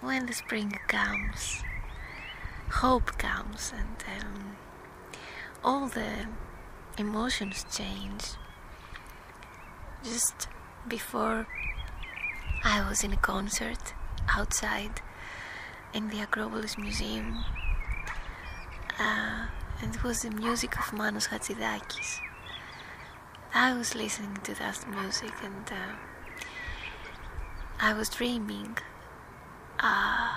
when the spring comes, hope comes, and um, all the emotions change. Just before I was in a concert outside in the Acropolis Museum, uh, and it was the music of Manos Hatzidakis. I was listening to that music and uh, I was dreaming. Uh,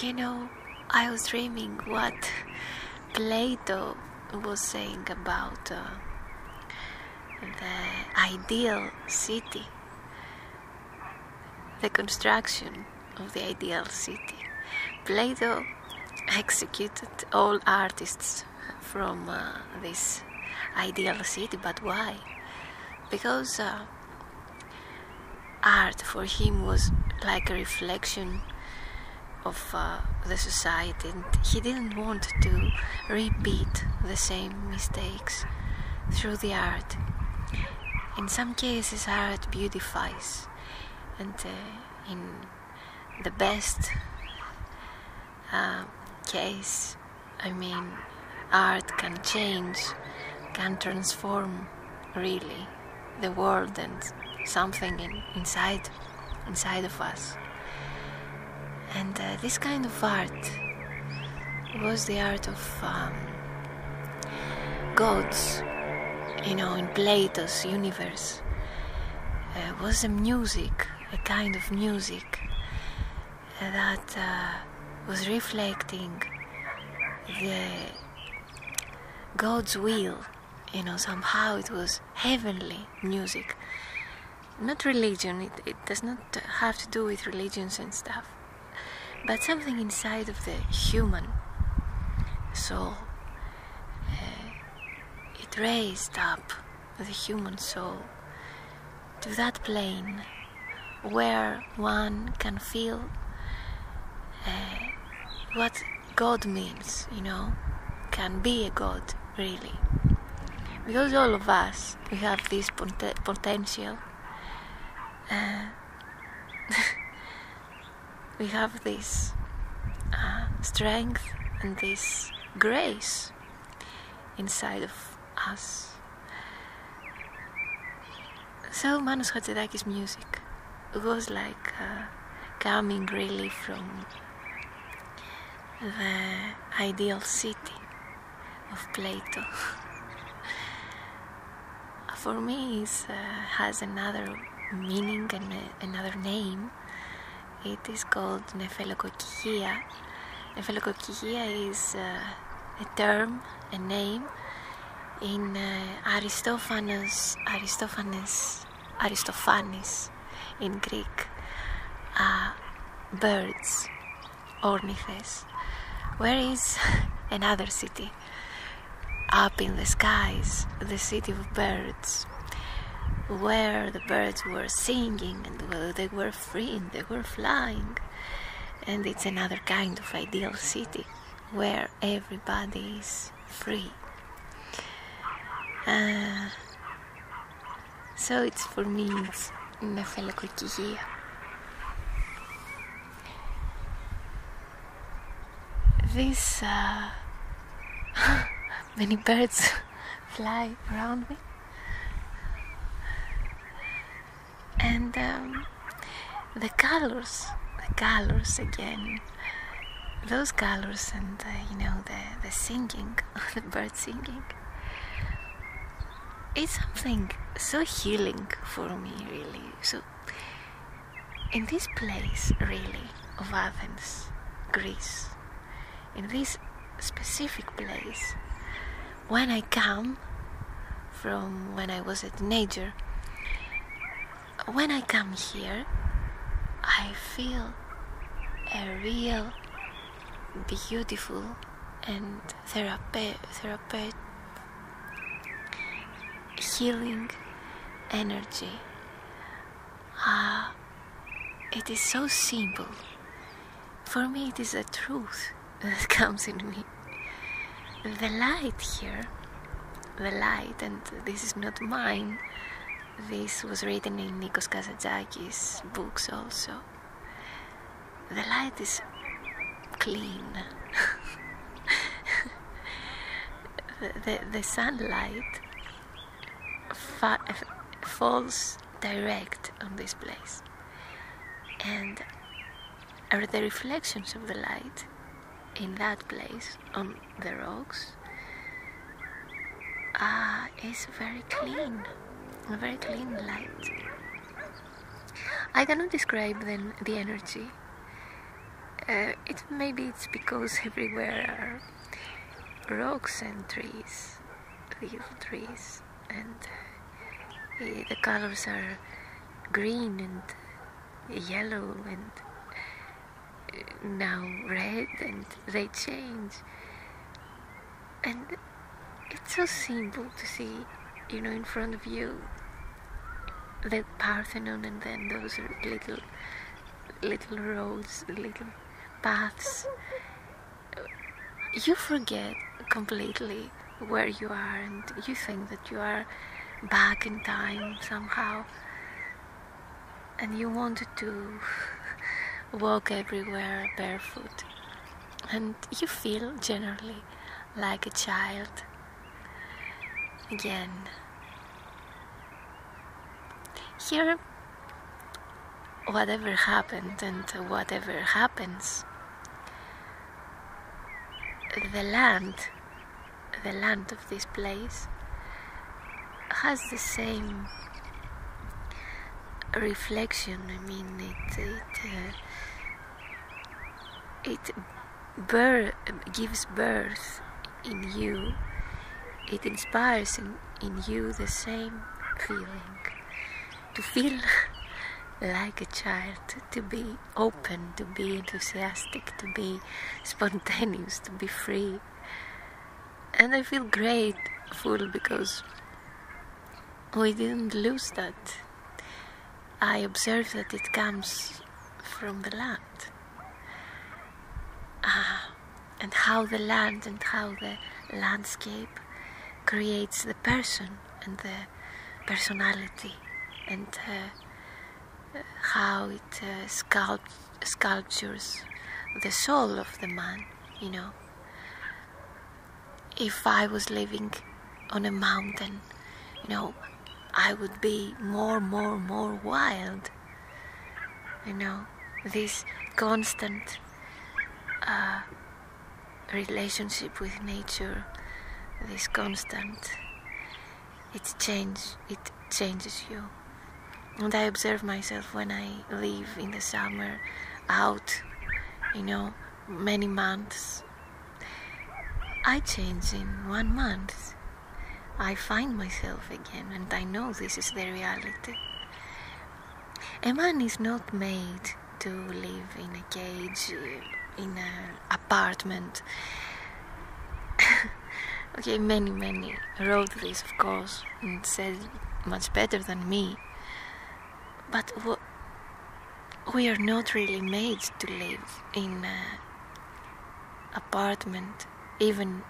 you know, I was dreaming what Plato was saying about uh, the ideal city, the construction of the ideal city. Plato executed all artists from uh, this ideal city, but why? Because uh, art for him was like a reflection of uh, the society, and he didn't want to repeat the same mistakes through the art. In some cases, art beautifies, and uh, in the best uh, case, I mean, art can change, can transform really the world and something in, inside inside of us. And uh, this kind of art was the art of um, gods, you know, in Plato's universe. Uh, was a music, a kind of music uh, that uh, was reflecting the God's will. You know, somehow it was heavenly music. Not religion, it, it does not have to do with religions and stuff, but something inside of the human soul. Uh, it raised up the human soul to that plane where one can feel uh, what God means, you know, can be a God, really. Because all of us, we have this pot- potential. Uh, we have this uh, strength and this grace inside of us. So Manos Hatzidakis' music was like uh, coming really from the ideal city of Plato. For me, it uh, has another meaning and another name. It is called Nephelokokia. Nephelokokia is uh, a term, a name in uh, Aristophanes, Aristophanes, Aristophanes in Greek, uh, birds, ornithes. Where is another city? Up in the skies, the city of birds, where the birds were singing and they were free and they were flying. And it's another kind of ideal city where everybody is free. Uh, so it's for me, it's Nephelokokia. These uh, many birds fly around me, and um, the colors, the colors again, those colors, and uh, you know the the singing, the birds singing. It's something so healing for me, really. So, in this place, really, of Athens, Greece, in this specific place, when I come from when I was a teenager, when I come here, I feel a real beautiful and therapeutic therape- healing energy. Ah, it is so simple. For me, it is a truth that comes in me. The light here, the light, and this is not mine, this was written in Nikos Kazantzakis' books also. The light is clean. the, the, the sunlight fa- falls direct on this place. And are the reflections of the light in that place on the rocks uh, is very clean, a very clean light. I cannot describe then the energy. Uh, it maybe it's because everywhere are rocks and trees, little trees, and uh, the colors are green and yellow and uh, now red, and they change. And it's so simple to see, you know, in front of you the Parthenon and then those little little roads, little paths. You forget completely where you are and you think that you are back in time somehow and you wanted to walk everywhere barefoot and you feel generally like a child again. Here, whatever happened and whatever happens, the land, the land of this place, has the same reflection. I mean, it it uh, it gives birth in you. It inspires in, in you the same feeling to feel like a child, to be open, to be enthusiastic, to be spontaneous, to be free. And I feel grateful because we didn't lose that. I observe that it comes from the land. Ah, and how the land and how the landscape creates the person and the personality and uh, how it uh, sculpt, sculptures the soul of the man, you know. If I was living on a mountain, you know, I would be more, more, more wild. You know, this constant uh, relationship with nature this constant it change it changes you and i observe myself when i live in the summer out you know many months. I change in one month. I find myself again and i know this is the reality. A man is not made to live in a cage in an apartment. Okay, many, many wrote this, of course, and said much better than me. But we are not really made to live in an apartment, even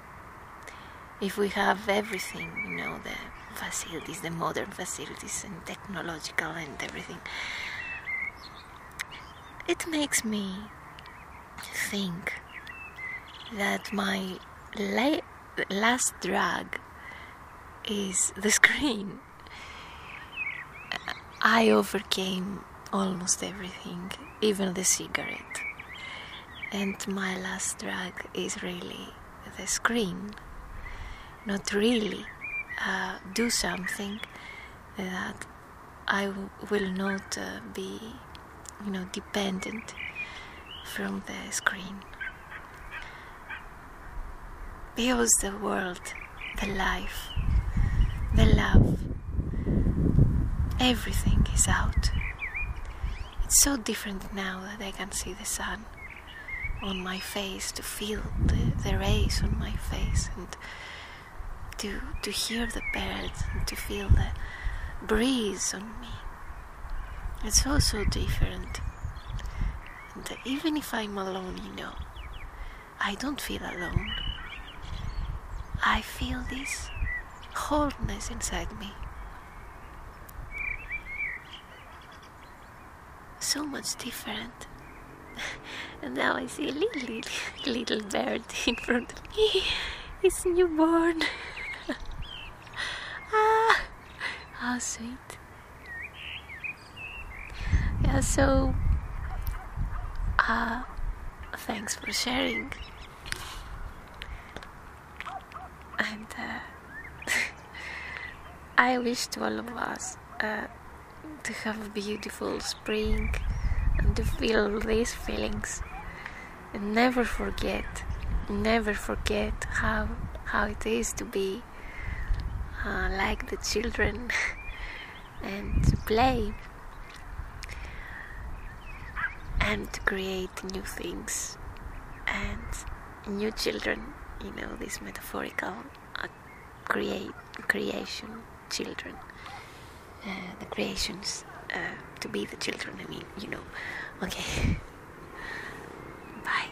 if we have everything, you know, the facilities, the modern facilities, and technological and everything. It makes me think that my la- last drug is the screen. I overcame almost everything, even the cigarette. And my last drug is really the screen. Not really uh, do something that I w- will not uh, be, you know, dependent from the screen because the world, the life, the love, everything is out. It's so different now that I can see the sun on my face, to feel the, the rays on my face, and to, to hear the birds, and to feel the breeze on me. It's all so different. And even if I'm alone, you know, I don't feel alone. I feel this wholeness inside me. So much different. and now I see a little, little bird in front of me. It's newborn. ah, how sweet. Yeah, so uh, thanks for sharing. And uh, I wish to all of us uh, to have a beautiful spring and to feel these feelings. And never forget never forget how how it is to be uh, like the children and to play and to create new things and new children you know this metaphorical uh, create creation children uh, the creations uh, to be the children, I mean, you know. Okay. Bye.